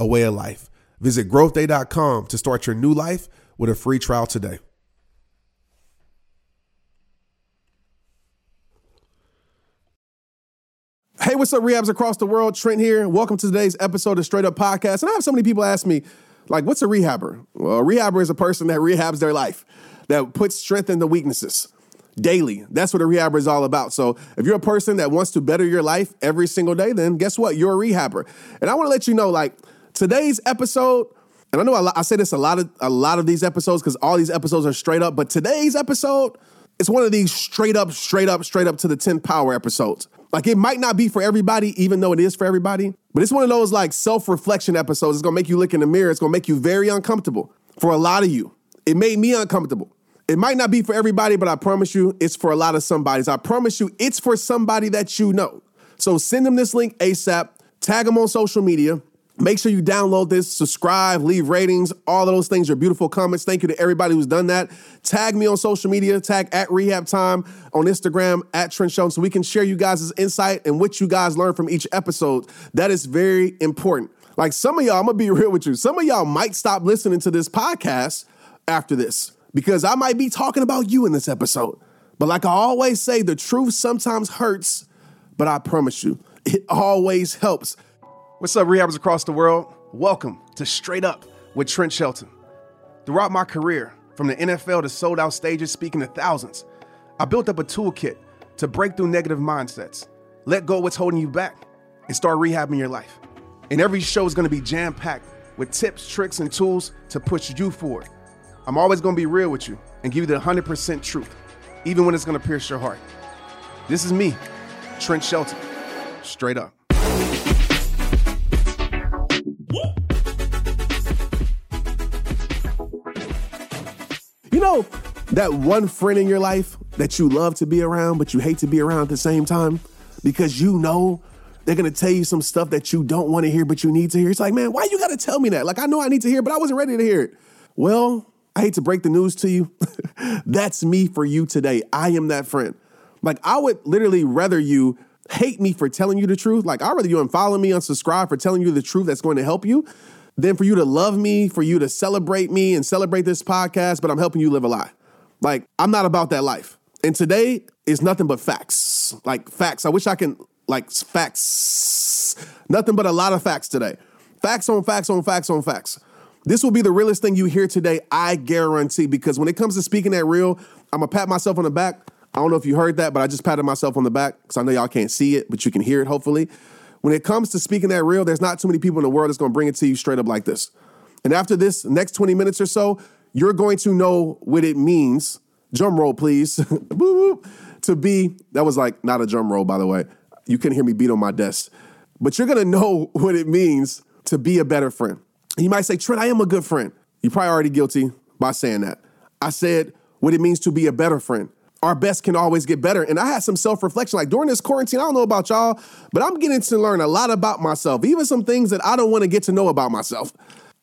a way of life. Visit growthday.com to start your new life with a free trial today. Hey, what's up, rehabs across the world? Trent here. Welcome to today's episode of Straight Up Podcast. And I have so many people ask me, like, what's a rehabber? Well, a rehabber is a person that rehabs their life, that puts strength in the weaknesses daily. That's what a rehabber is all about. So if you're a person that wants to better your life every single day, then guess what? You're a rehabber. And I want to let you know, like, today's episode, and I know I, I say this a lot of a lot of these episodes because all these episodes are straight up, but today's episode is one of these straight up, straight up, straight up to the 10th power episodes. Like it might not be for everybody, even though it is for everybody, but it's one of those like self-reflection episodes. It's gonna make you look in the mirror. It's gonna make you very uncomfortable for a lot of you. It made me uncomfortable. It might not be for everybody, but I promise you it's for a lot of somebodies. I promise you it's for somebody that you know. So send them this link ASAP, tag them on social media, Make sure you download this, subscribe, leave ratings, all of those things, your beautiful comments. Thank you to everybody who's done that. Tag me on social media, tag at Rehab Time on Instagram, at Trent Show, so we can share you guys' insight and what you guys learn from each episode. That is very important. Like some of y'all, I'm gonna be real with you. Some of y'all might stop listening to this podcast after this because I might be talking about you in this episode. But like I always say, the truth sometimes hurts, but I promise you, it always helps. What's up, rehabbers across the world? Welcome to Straight Up with Trent Shelton. Throughout my career, from the NFL to sold out stages speaking to thousands, I built up a toolkit to break through negative mindsets, let go of what's holding you back, and start rehabbing your life. And every show is gonna be jam packed with tips, tricks, and tools to push you forward. I'm always gonna be real with you and give you the 100% truth, even when it's gonna pierce your heart. This is me, Trent Shelton. Straight up. You know, that one friend in your life that you love to be around, but you hate to be around at the same time because you know they're gonna tell you some stuff that you don't wanna hear, but you need to hear. It's like, man, why you gotta tell me that? Like, I know I need to hear, but I wasn't ready to hear it. Well, I hate to break the news to you. That's me for you today. I am that friend. Like, I would literally rather you hate me for telling you the truth. Like, I'd rather you unfollow me, unsubscribe for telling you the truth that's going to help you than for you to love me, for you to celebrate me and celebrate this podcast, but I'm helping you live a lie. Like, I'm not about that life. And today is nothing but facts. Like, facts. I wish I can, like, facts. Nothing but a lot of facts today. Facts on facts on facts on facts. This will be the realest thing you hear today, I guarantee, because when it comes to speaking that real, I'm gonna pat myself on the back. I don't know if you heard that, but I just patted myself on the back because I know y'all can't see it, but you can hear it, hopefully. When it comes to speaking that real, there's not too many people in the world that's going to bring it to you straight up like this. And after this next 20 minutes or so, you're going to know what it means. Drum roll, please. to be, that was like not a drum roll, by the way. You couldn't hear me beat on my desk. But you're going to know what it means to be a better friend. You might say, Trent, I am a good friend. You're probably already guilty by saying that. I said what it means to be a better friend our best can always get better. And I had some self reflection. Like during this quarantine, I don't know about y'all, but I'm getting to learn a lot about myself, even some things that I don't want to get to know about myself.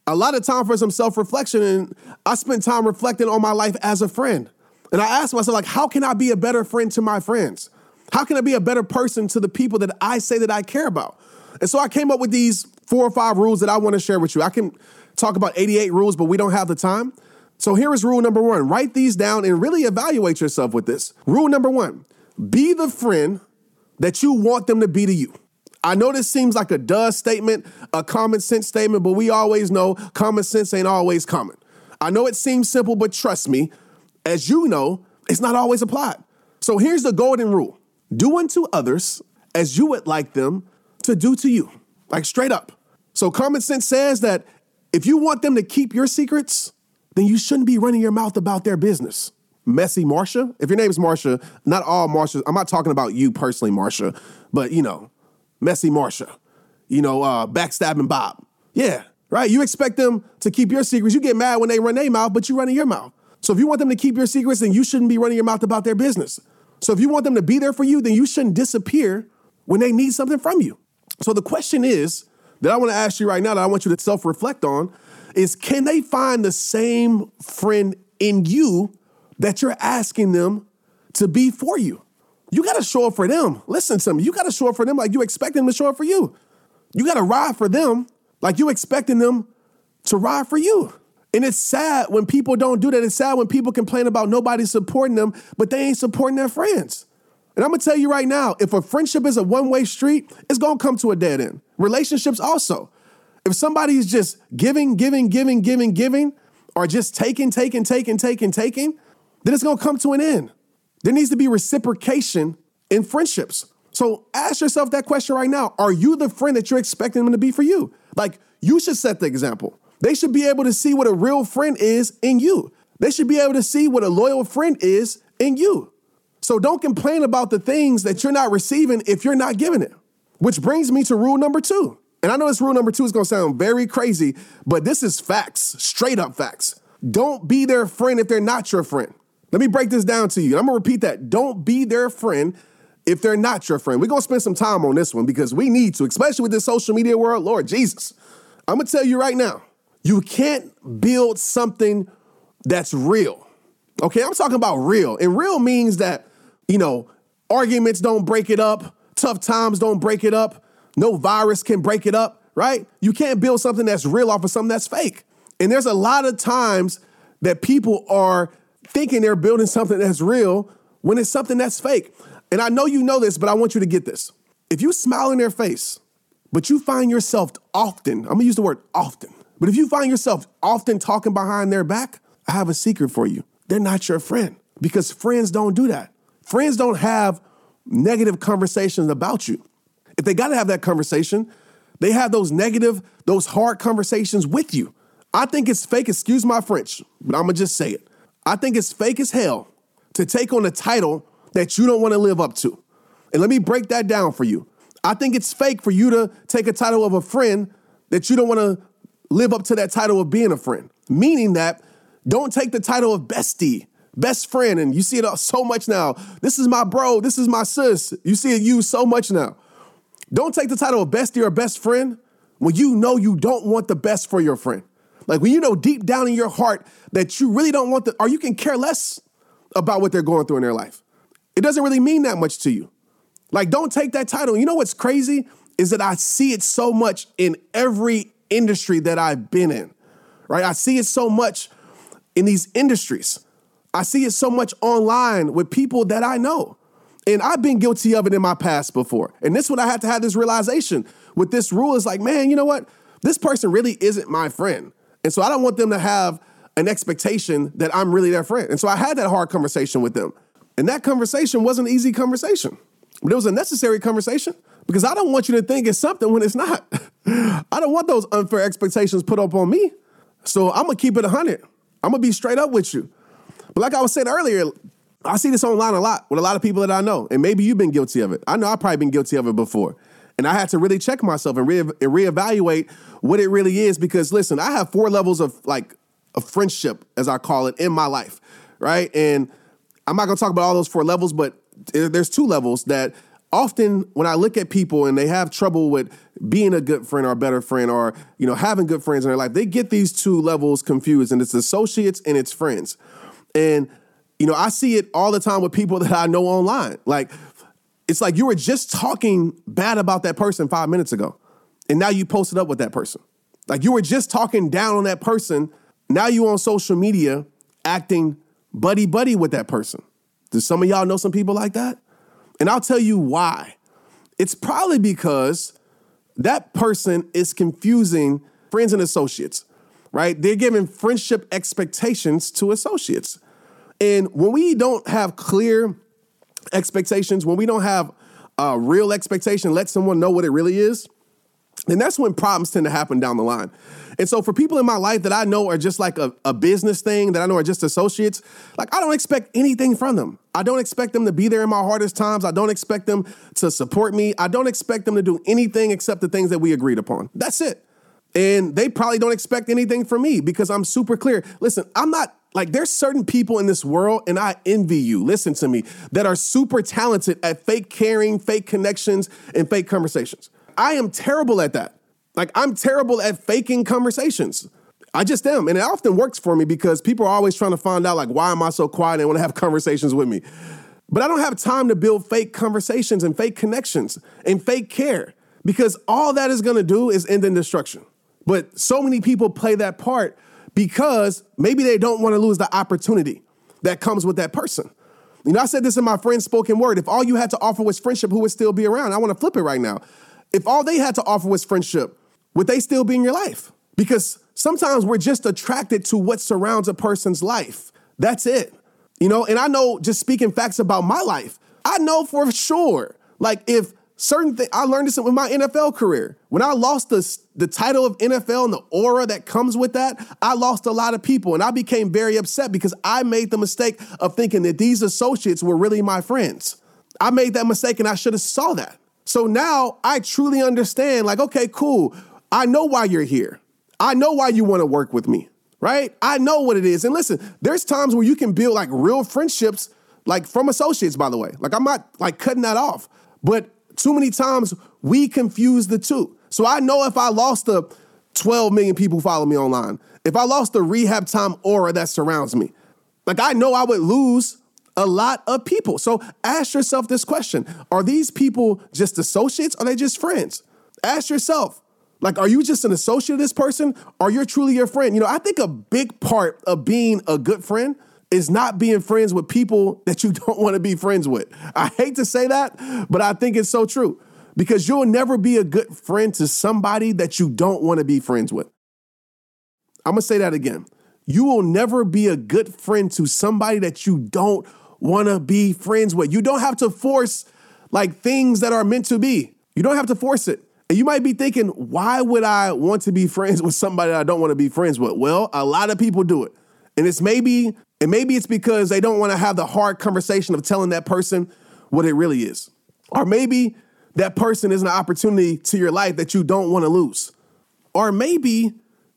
A lot of time for some self reflection. And I spent time reflecting on my life as a friend. And I asked myself, like, how can I be a better friend to my friends? How can I be a better person to the people that I say that I care about? And so I came up with these four or five rules that I want to share with you. I can talk about 88 rules, but we don't have the time. So here is rule number one write these down and really evaluate yourself with this. Rule number one be the friend that you want them to be to you. I know this seems like a duh statement, a common sense statement, but we always know common sense ain't always common. I know it seems simple, but trust me, as you know, it's not always applied. So here's the golden rule do unto others as you would like them to do to you, like straight up. So common sense says that if you want them to keep your secrets, then you shouldn't be running your mouth about their business. Messy Marsha, if your name is Marsha, not all Marshas, I'm not talking about you personally, Marsha, but you know, Messy Marsha, you know, uh, backstabbing Bob. Yeah, right? You expect them to keep your secrets. You get mad when they run their mouth, but you run in your mouth. So if you want them to keep your secrets, then you shouldn't be running your mouth about their business. So if you want them to be there for you, then you shouldn't disappear when they need something from you. So the question is that I want to ask you right now that I want you to self-reflect on is can they find the same friend in you that you're asking them to be for you? You got to show up for them. Listen to me. You got to show up for them like you expect them to show up for you. You got to ride for them like you expecting them to ride for you. And it's sad when people don't do that. It's sad when people complain about nobody supporting them, but they ain't supporting their friends. And I'm gonna tell you right now, if a friendship is a one-way street, it's gonna come to a dead end. Relationships also. If somebody is just giving, giving, giving, giving, giving, or just taking, taking, taking, taking, taking, then it's gonna come to an end. There needs to be reciprocation in friendships. So ask yourself that question right now. Are you the friend that you're expecting them to be for you? Like, you should set the example. They should be able to see what a real friend is in you. They should be able to see what a loyal friend is in you. So don't complain about the things that you're not receiving if you're not giving it. Which brings me to rule number two. And I know this rule number two is gonna sound very crazy, but this is facts, straight up facts. Don't be their friend if they're not your friend. Let me break this down to you. I'm gonna repeat that. Don't be their friend if they're not your friend. We're gonna spend some time on this one because we need to, especially with this social media world. Lord Jesus. I'm gonna tell you right now, you can't build something that's real. Okay, I'm talking about real. And real means that, you know, arguments don't break it up, tough times don't break it up, no virus can break it up, right? You can't build something that's real off of something that's fake. And there's a lot of times that people are thinking they're building something that's real when it's something that's fake. And I know you know this, but I want you to get this. If you smile in their face, but you find yourself often, I'm gonna use the word often, but if you find yourself often talking behind their back, I have a secret for you. They're not your friend because friends don't do that. Friends don't have negative conversations about you. If they got to have that conversation, they have those negative, those hard conversations with you. I think it's fake, excuse my French, but I'm gonna just say it. I think it's fake as hell to take on a title that you don't wanna live up to. And let me break that down for you. I think it's fake for you to take a title of a friend that you don't wanna live up to that title of being a friend. Meaning that don't take the title of bestie, best friend, and you see it so much now. This is my bro, this is my sis. You see it used so much now. Don't take the title of bestie or best friend when you know you don't want the best for your friend. Like when you know deep down in your heart that you really don't want the, or you can care less about what they're going through in their life. It doesn't really mean that much to you. Like, don't take that title. You know what's crazy is that I see it so much in every industry that I've been in, right? I see it so much in these industries. I see it so much online with people that I know. And I've been guilty of it in my past before. And this is when I had to have this realization with this rule is like, man, you know what? This person really isn't my friend. And so I don't want them to have an expectation that I'm really their friend. And so I had that hard conversation with them. And that conversation wasn't an easy conversation, but it was a necessary conversation because I don't want you to think it's something when it's not. I don't want those unfair expectations put up on me. So I'm gonna keep it 100. I'm gonna be straight up with you. But like I was saying earlier, I see this online a lot with a lot of people that I know, and maybe you've been guilty of it. I know I've probably been guilty of it before. And I had to really check myself and, re- and reevaluate what it really is because listen, I have four levels of like a friendship, as I call it, in my life, right? And I'm not gonna talk about all those four levels, but there's two levels that often when I look at people and they have trouble with being a good friend or a better friend or you know having good friends in their life, they get these two levels confused, and it's associates and it's friends. And you know, I see it all the time with people that I know online. Like it's like you were just talking bad about that person five minutes ago, and now you posted up with that person. Like you were just talking down on that person. Now you on social media acting buddy buddy with that person. Do some of y'all know some people like that? And I'll tell you why. It's probably because that person is confusing friends and associates, right? They're giving friendship expectations to associates. And when we don't have clear expectations, when we don't have a real expectation, let someone know what it really is, then that's when problems tend to happen down the line. And so for people in my life that I know are just like a, a, business thing, that I know are just associates, like I don't expect anything from them. I don't expect them to be there in my hardest times. I don't expect them to support me. I don't expect them to do anything except the things that we agreed upon. That's it. And they probably don't expect anything from me because I'm super clear. Listen, I'm not like there's certain people in this world, and I envy you, listen to me, that are super talented at fake caring, fake connections, and fake conversations. I am terrible at that. Like I'm terrible at faking conversations. I just am. And it often works for me because people are always trying to find out, like, why am I so quiet and want to have conversations with me? But I don't have time to build fake conversations and fake connections and fake care because all that is going to do is end in destruction. But so many people play that part because maybe they don't want to lose the opportunity that comes with that person. You know, I said this in my friend's spoken word. If all you had to offer was friendship, who would still be around? I want to flip it right now. If all they had to offer was friendship, would they still be in your life? Because sometimes we're just attracted to what surrounds a person's life. That's it. You know, and I know just speaking facts about my life, I know for sure, like if certain things. I learned this with my NFL career. When I lost the, the title of NFL and the aura that comes with that, I lost a lot of people and I became very upset because I made the mistake of thinking that these associates were really my friends. I made that mistake and I should have saw that. So now I truly understand like, okay, cool. I know why you're here. I know why you want to work with me, right? I know what it is. And listen, there's times where you can build like real friendships like from associates by the way. Like I'm not like cutting that off. But too many times we confuse the two. So I know if I lost the 12 million people follow me online, if I lost the rehab time aura that surrounds me, like I know I would lose a lot of people. So ask yourself this question Are these people just associates? Are they just friends? Ask yourself, like, are you just an associate of this person? Or you're truly your friend? You know, I think a big part of being a good friend is not being friends with people that you don't want to be friends with. I hate to say that, but I think it's so true because you'll never be a good friend to somebody that you don't want to be friends with. I'm going to say that again. You will never be a good friend to somebody that you don't want to be friends with. You don't have to force like things that are meant to be. You don't have to force it. And you might be thinking, why would I want to be friends with somebody I don't want to be friends with? Well, a lot of people do it. And it's maybe and maybe it's because they don't want to have the hard conversation of telling that person what it really is. Or maybe that person is an opportunity to your life that you don't want to lose. Or maybe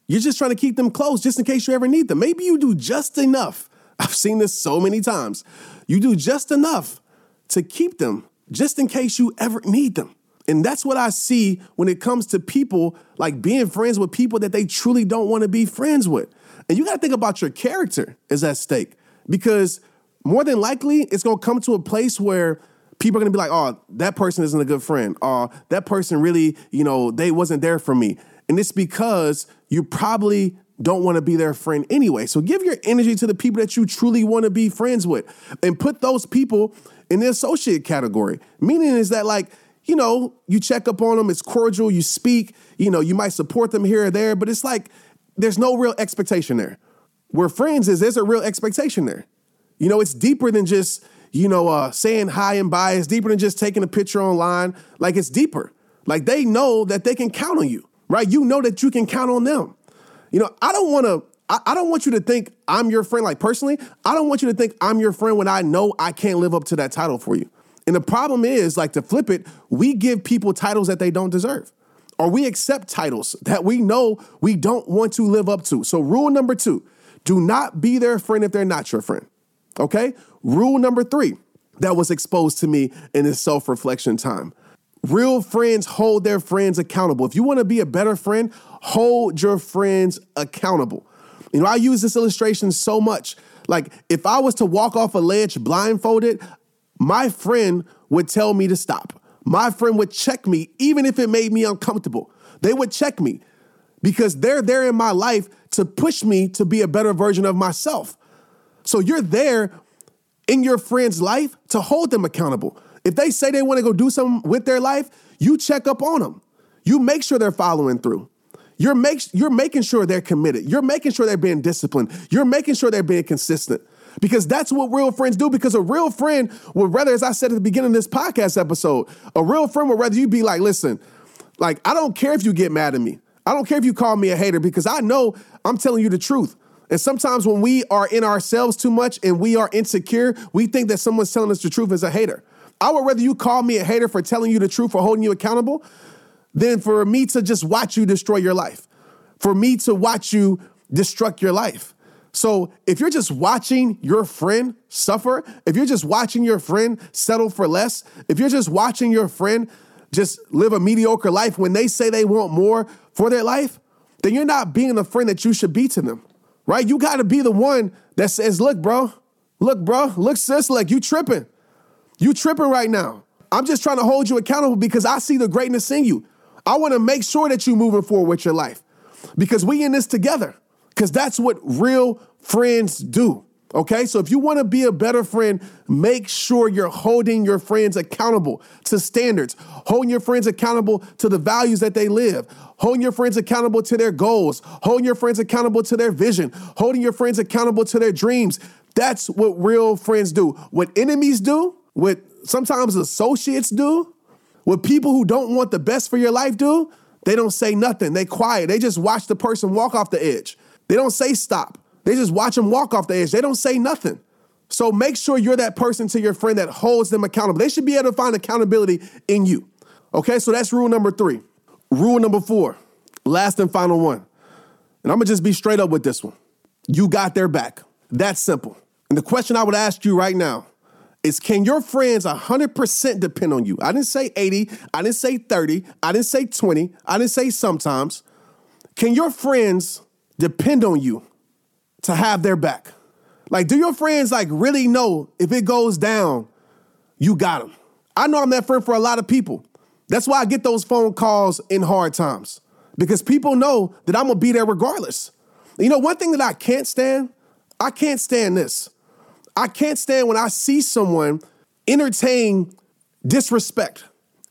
you're just trying to keep them close just in case you ever need them. Maybe you do just enough. I've seen this so many times. You do just enough to keep them just in case you ever need them. And that's what I see when it comes to people like being friends with people that they truly don't want to be friends with. And you got to think about your character is at stake because more than likely it's going to come to a place where people are going to be like, oh, that person isn't a good friend. Or that person really, you know, they wasn't there for me. And it's because you probably don't want to be their friend anyway. So give your energy to the people that you truly want to be friends with and put those people in the associate category. Meaning is that like, you know, you check up on them, it's cordial, you speak, you know, you might support them here or there, but it's like there's no real expectation there. Where friends is, there's a real expectation there. You know, it's deeper than just, you know, uh, saying hi and bye. It's deeper than just taking a picture online. Like it's deeper. Like they know that they can count on you, right? You know that you can count on them. You know, I don't want to, I, I don't want you to think I'm your friend. Like personally, I don't want you to think I'm your friend when I know I can't live up to that title for you. And the problem is, like to flip it, we give people titles that they don't deserve or we accept titles that we know we don't want to live up to. So, rule number two do not be their friend if they're not your friend. Okay? Rule number three that was exposed to me in this self reflection time. Real friends hold their friends accountable. If you want to be a better friend, hold your friends accountable. You know, I use this illustration so much. Like, if I was to walk off a ledge blindfolded, my friend would tell me to stop my friend would check me even if it made me uncomfortable. They would check me because they're there in my life to push me to be a better version of myself. So you're there in your friend's life to hold them accountable. If they say they want to go do something with their life, you check up on them. You make sure they're following through. You're, make, you're making sure they're committed. You're making sure they're being disciplined. You're making sure they're being consistent because that's what real friends do. Because a real friend would rather, as I said at the beginning of this podcast episode, a real friend would rather you be like, listen, like, I don't care if you get mad at me. I don't care if you call me a hater because I know I'm telling you the truth. And sometimes when we are in ourselves too much and we are insecure, we think that someone's telling us the truth as a hater. I would rather you call me a hater for telling you the truth, for holding you accountable, than for me to just watch you destroy your life. for me to watch you destruct your life. So if you're just watching your friend suffer, if you're just watching your friend settle for less, if you're just watching your friend just live a mediocre life when they say they want more for their life, then you're not being the friend that you should be to them, right? You got to be the one that says, look, bro, look, bro, look, sis, like you tripping. You tripping right now. I'm just trying to hold you accountable because I see the greatness in you. I want to make sure that you're moving forward with your life because we in this together because that's what real friends do. Okay, so if you want to be a better friend, make sure you're holding your friends accountable to standards, holding your friends accountable to the values that they live, holding your friends accountable to their goals, holding your friends accountable to their vision, holding your friends accountable to their dreams. That's what real friends do. What enemies do, what sometimes associates do, what people who don't want the best for your life do, they don't say nothing. They quiet. They just watch the person walk off the edge. They don't say stop. They just watch them walk off the edge. They don't say nothing. So make sure you're that person to your friend that holds them accountable. They should be able to find accountability in you. Okay, so that's rule number three. Rule number four, last and final one. And I'm gonna just be straight up with this one. You got their back. That's simple. And the question I would ask you right now is can your friends 100% depend on you? I didn't say 80, I didn't say 30, I didn't say 20, I didn't say sometimes. Can your friends depend on you to have their back? Like, do your friends like really know if it goes down, you got them? I know I'm that friend for a lot of people. That's why I get those phone calls in hard times because people know that I'm gonna be there regardless. You know, one thing that I can't stand, I can't stand this. I can't stand when I see someone entertain disrespect,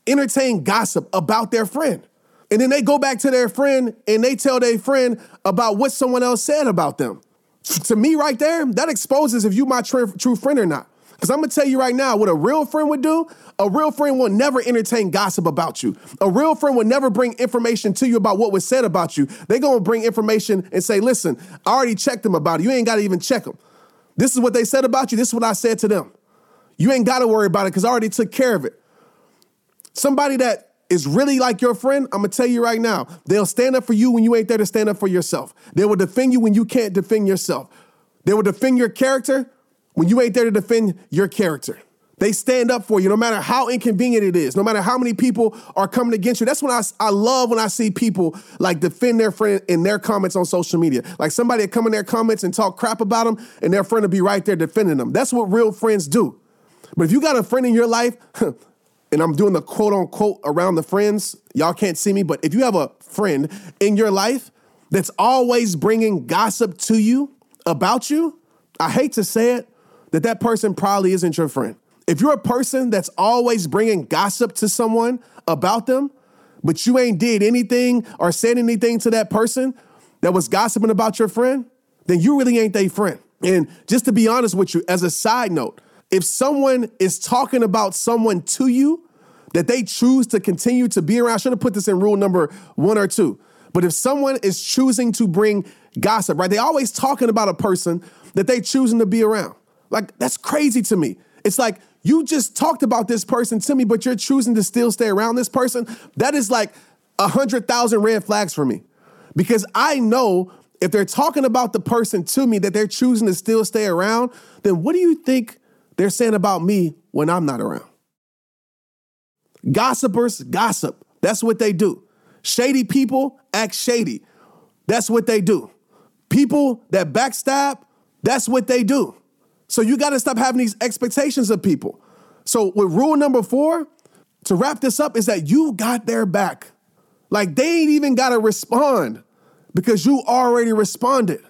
entertain gossip about their friend. And then they go back to their friend and they tell their friend about what someone else said about them. To me, right there, that exposes if you my tr- true friend or not. Because I'm gonna tell you right now, what a real friend would do, a real friend will never entertain gossip about you. A real friend will never bring information to you about what was said about you. They're gonna bring information and say, listen, I already checked them about it. You ain't gotta even check them. This is what they said about you. This is what I said to them. You ain't gotta worry about it because I already took care of it. Somebody that is really like your friend, I'm gonna tell you right now, they'll stand up for you when you ain't there to stand up for yourself. They will defend you when you can't defend yourself. They will defend your character when you ain't there to defend your character. They stand up for you no matter how inconvenient it is, no matter how many people are coming against you. That's when I, I love when I see people like defend their friend in their comments on social media. Like somebody come in their comments and talk crap about them, and their friend will be right there defending them. That's what real friends do. But if you got a friend in your life and I'm doing the quote unquote around the friends. Y'all can't see me, but if you have a friend in your life that's always bringing gossip to you about you, I hate to say it, that that person probably isn't your friend. If you're a person that's always bringing gossip to someone about them, but you ain't did anything or said anything to that person that was gossiping about your friend, then you really ain't their friend. And just to be honest with you, as a side note, if someone is talking about someone to you that they choose to continue to be around, I should have put this in rule number one or two. But if someone is choosing to bring gossip, right? They always talking about a person that they choosing to be around. Like that's crazy to me. It's like you just talked about this person to me, but you're choosing to still stay around this person. That is like a hundred thousand red flags for me. Because I know if they're talking about the person to me that they're choosing to still stay around, then what do you think they're saying about me when I'm not around. Gossipers gossip. That's what they do. Shady people act shady. That's what they do. People that backstab, that's what they do. So you got to stop having these expectations of people. So with rule number four, to wrap this up, is that you got their back. Like they ain't even got to respond because you already responded.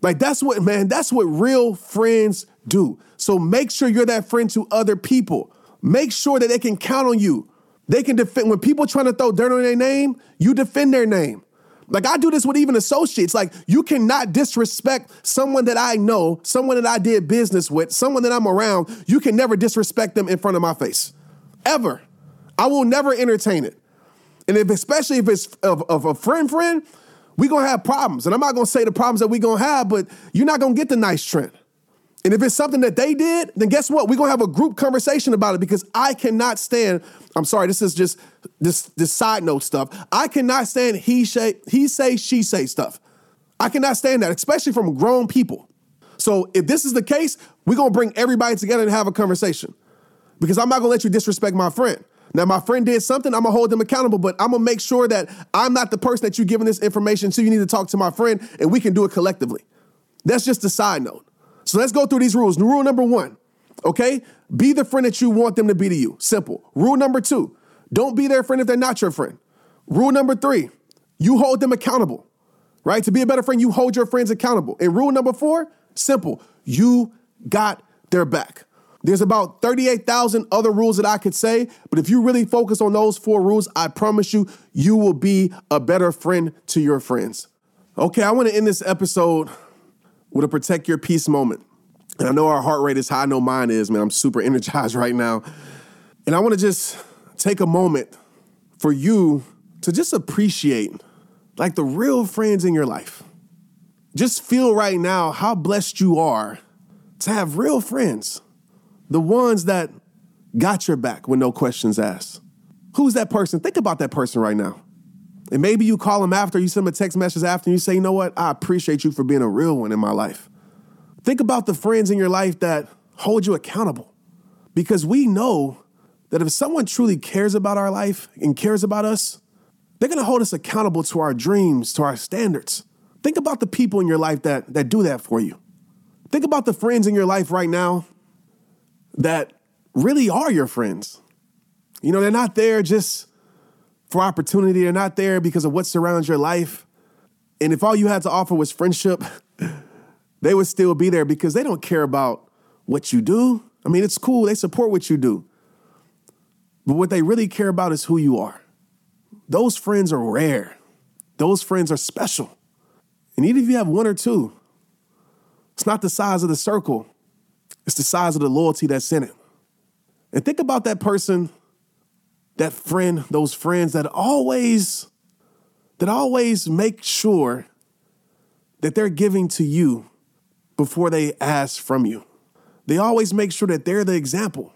Like that's what, man, that's what real friends do. So make sure you're that friend to other people. Make sure that they can count on you. They can defend when people trying to throw dirt on their name, you defend their name. Like I do this with even associates. Like you cannot disrespect someone that I know, someone that I did business with, someone that I'm around. You can never disrespect them in front of my face. Ever. I will never entertain it. And if especially if it's of, of a friend friend, we gonna have problems. And I'm not gonna say the problems that we gonna have, but you're not gonna get the nice Trent. And if it's something that they did, then guess what? We're gonna have a group conversation about it because I cannot stand. I'm sorry, this is just this this side note stuff. I cannot stand he say he say she say stuff. I cannot stand that, especially from grown people. So if this is the case, we're gonna bring everybody together and have a conversation. Because I'm not gonna let you disrespect my friend. Now, my friend did something, I'm gonna hold them accountable, but I'm gonna make sure that I'm not the person that you're giving this information to. You need to talk to my friend and we can do it collectively. That's just a side note. So let's go through these rules. Rule number one, okay? Be the friend that you want them to be to you. Simple. Rule number two, don't be their friend if they're not your friend. Rule number three, you hold them accountable, right? To be a better friend, you hold your friends accountable. And rule number four, simple, you got their back. There's about 38,000 other rules that I could say, but if you really focus on those four rules, I promise you, you will be a better friend to your friends. Okay, I want to end this episode with a protect your peace moment. And I know our heart rate is high, I know mine is, man. I'm super energized right now. And I want to just take a moment for you to just appreciate like the real friends in your life. Just feel right now how blessed you are to have real friends, the ones that got your back when no questions asked. Who's that person? Think about that person right now. And maybe you call them after, you send them a text message after, and you say, you know what? I appreciate you for being a real one in my life. Think about the friends in your life that hold you accountable. Because we know that if someone truly cares about our life and cares about us, they're gonna hold us accountable to our dreams, to our standards. Think about the people in your life that, that do that for you. Think about the friends in your life right now that really are your friends. You know, they're not there just for opportunity. They're not there because of what surrounds your life. And if all you had to offer was friendship, they would still be there because they don't care about what you do. I mean, it's cool, they support what you do. But what they really care about is who you are. Those friends are rare, those friends are special. And even if you have one or two, it's not the size of the circle, it's the size of the loyalty that's in it. And think about that person that friend, those friends that always that always make sure that they're giving to you before they ask from you. They always make sure that they're the example.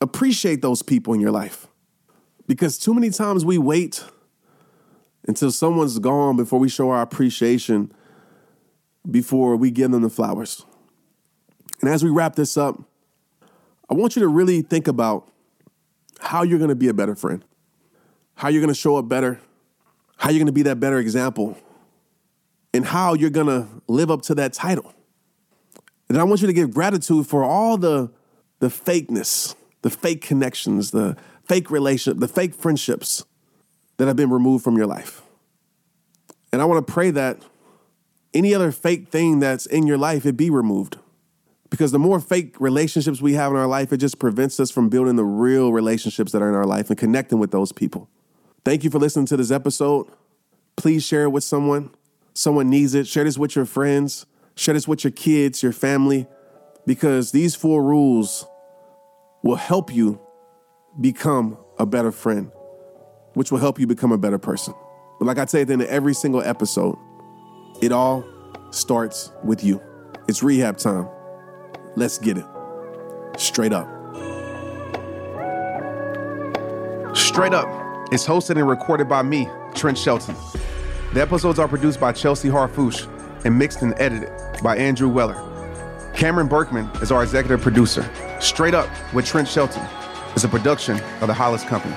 Appreciate those people in your life. Because too many times we wait until someone's gone before we show our appreciation before we give them the flowers. And as we wrap this up, I want you to really think about how you're going to be a better friend, how you're going to show up better, how you're going to be that better example, and how you're going to live up to that title. And I want you to give gratitude for all the, the fakeness, the fake connections, the fake relationship, the fake friendships that have been removed from your life. And I want to pray that any other fake thing that's in your life, it be removed. Because the more fake relationships we have in our life, it just prevents us from building the real relationships that are in our life and connecting with those people. Thank you for listening to this episode. Please share it with someone. Someone needs it. Share this with your friends. Share this with your kids, your family, because these four rules will help you become a better friend, which will help you become a better person. But like I say at the end of every single episode, it all starts with you. It's rehab time. Let's get it. Straight up. Straight Up is hosted and recorded by me, Trent Shelton. The episodes are produced by Chelsea Harfouche and mixed and edited by Andrew Weller. Cameron Berkman is our executive producer. Straight Up with Trent Shelton is a production of the Hollis Company.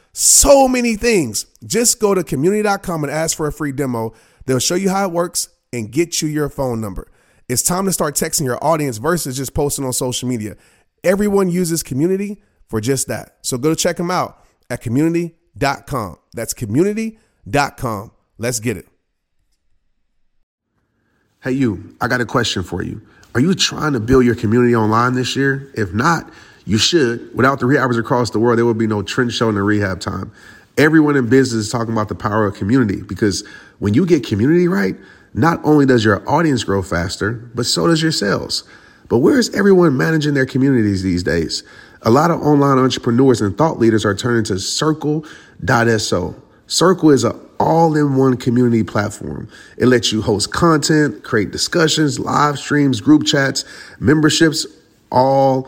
so many things. Just go to community.com and ask for a free demo. They'll show you how it works and get you your phone number. It's time to start texting your audience versus just posting on social media. Everyone uses community for just that. So go check them out at community.com. That's community.com. Let's get it. Hey, you, I got a question for you. Are you trying to build your community online this year? If not, you should. Without the rehabbers across the world, there would be no Trent Shelton in the rehab time. Everyone in business is talking about the power of community because when you get community right, not only does your audience grow faster, but so does your sales. But where is everyone managing their communities these days? A lot of online entrepreneurs and thought leaders are turning to Circle.so. Circle is an all in one community platform. It lets you host content, create discussions, live streams, group chats, memberships, all